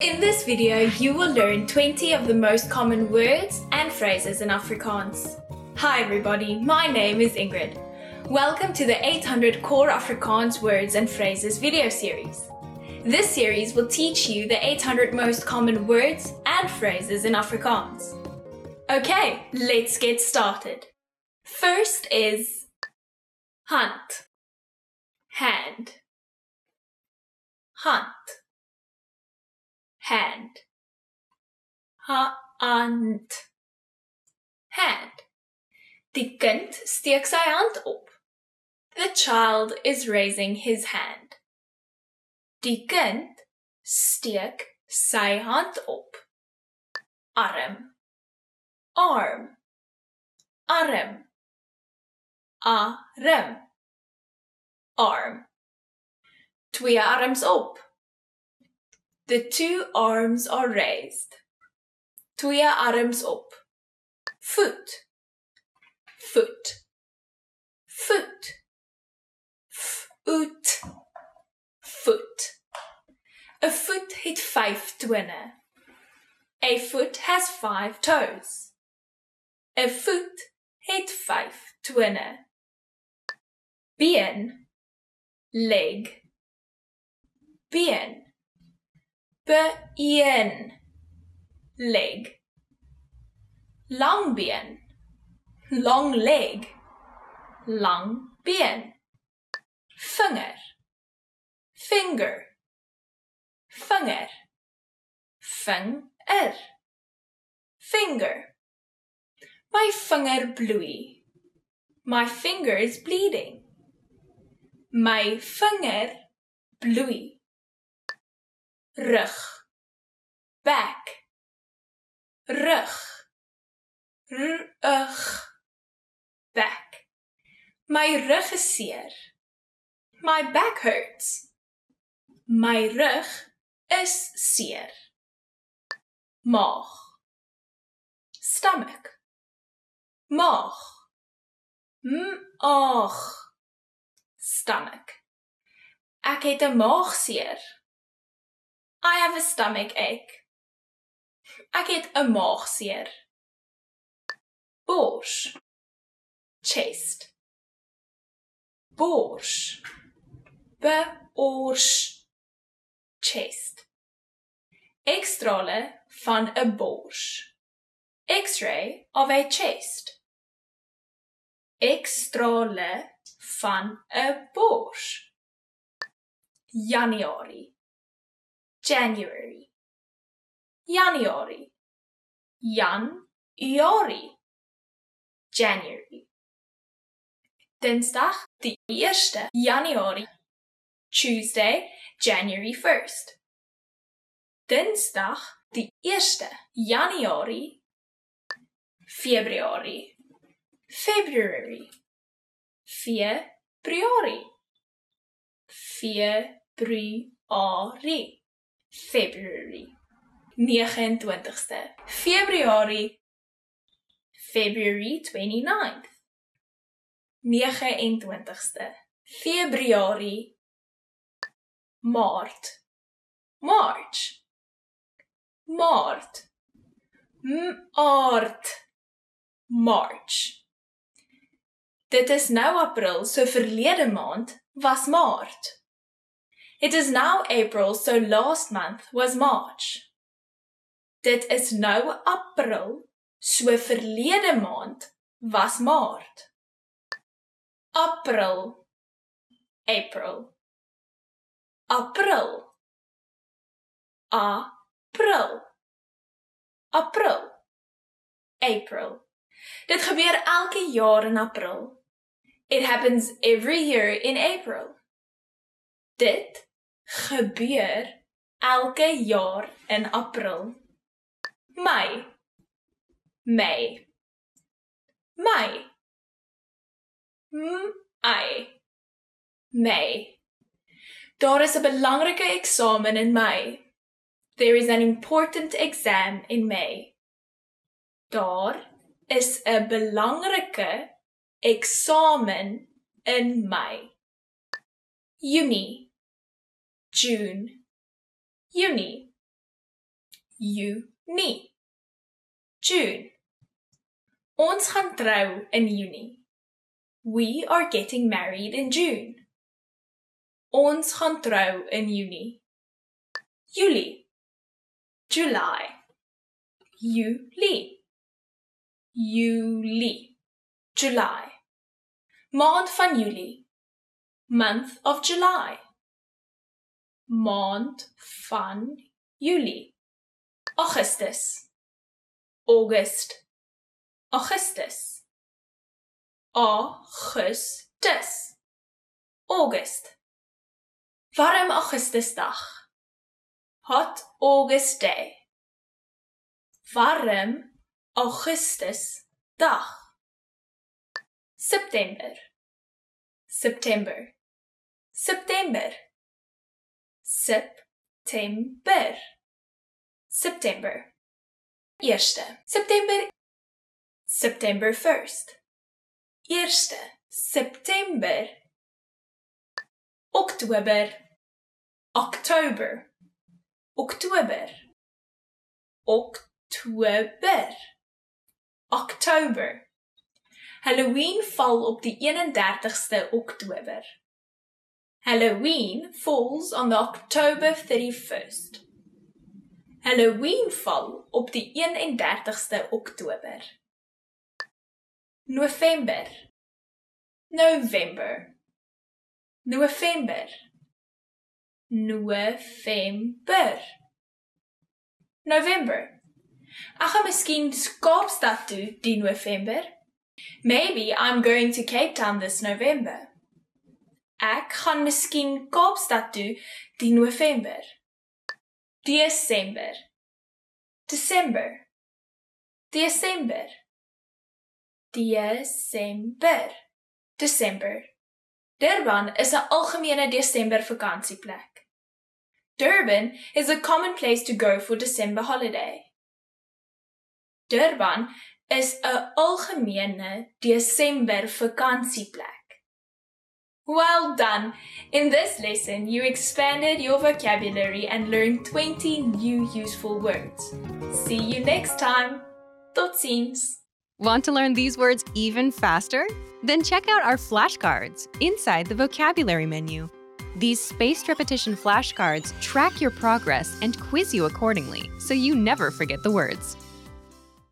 In this video, you will learn 20 of the most common words and phrases in Afrikaans. Hi everybody, my name is Ingrid. Welcome to the 800 Core Afrikaans Words and Phrases video series. This series will teach you the 800 most common words and phrases in Afrikaans. Okay, let's get started. First is hunt, hand, hand hand hand hand Die kind sy hand op. The child is raising his hand. Die kind sy hand op. Arm arm arm arm arm Twee arms op. The two arms are raised. Twee arms op. Foot. Foot. Foot. Foot. Foot. A foot het vyf tone. A foot has five toes. A foot het vyf tone. Been. Leg. Been been leg. Long been long leg lang been Finger, finger vinger vinger finger. My vinger bloei my finger is bleeding. My vinger bloei rug. Back. Rug. Rug. Back. My rug is seer. My back hurts. My rug is seer. Maag. Stomach. Maag. Maag. Stomach. Ek het 'n maagseer I have a stomach ache. Ek het 'n maagseer. Bors. Chest. Bors. Bors. Chest. Ekstrale van 'n bors. X-ray of a chest. Ekstrale van 'n bors. Januarie. January. January. Januarie. January. Dinsdag, die 1ste Januarie. Tuesday, January 1st. Dinsdag, die 1ste Januarie. Februarie. February. Februarie. Februarie. February 29ste Februarie February 29th 29ste Februarie Maart March Maart Maart March Dit is nou April, so verlede maand was Maart. It is now April, so last month was March. Dit is nou April, so verlede maand was Maart. April April April April April April Dit gebeur elke jaar in April. It happens every year in April. Dit gebeur elke jaar in April. Mei. Mei. Mei. Mei. Mei. Daar is 'n belangrike eksamen in Mei. There is an important exam in May. Daar is 'n belangrike eksamen in Mei. Junie. June, Uni, Junie. June. Ons gaan trou in Junie. We are getting married in June. Ons gaan trou in Junie. Julie. July. Julie. Julie. July. Maand van Julie. Month of July. Maand van Julie. Augustus. August. Augustus. Augustus. August. Warm Augustusdag. Hot August day. Warm Augustusdag. September. September. September. September. September. Eerste. September. September 1st. Eerste. September. Oktober. October. Oktober. Oktober. Oktober. Halloween val op die 31ste Oktober. Halloween falls on the October 31st. Halloween val op die 31ste Oktober. November. November. November. November. November. Ek gaan miskien Kaapstad toe die November. Maybe I'm going to Cape Town this November. Ek gaan miskien Kaapstad toe die November. Desember. December. December. Desember. December. Durban is 'n algemene Desember vakansieplek. Durban is a common place to go for December holiday. Durban is 'n algemene Desember vakansieplek. Well done! In this lesson, you expanded your vocabulary and learned 20 new useful words. See you next time! Totsiens! Want to learn these words even faster? Then check out our flashcards inside the vocabulary menu. These spaced repetition flashcards track your progress and quiz you accordingly so you never forget the words.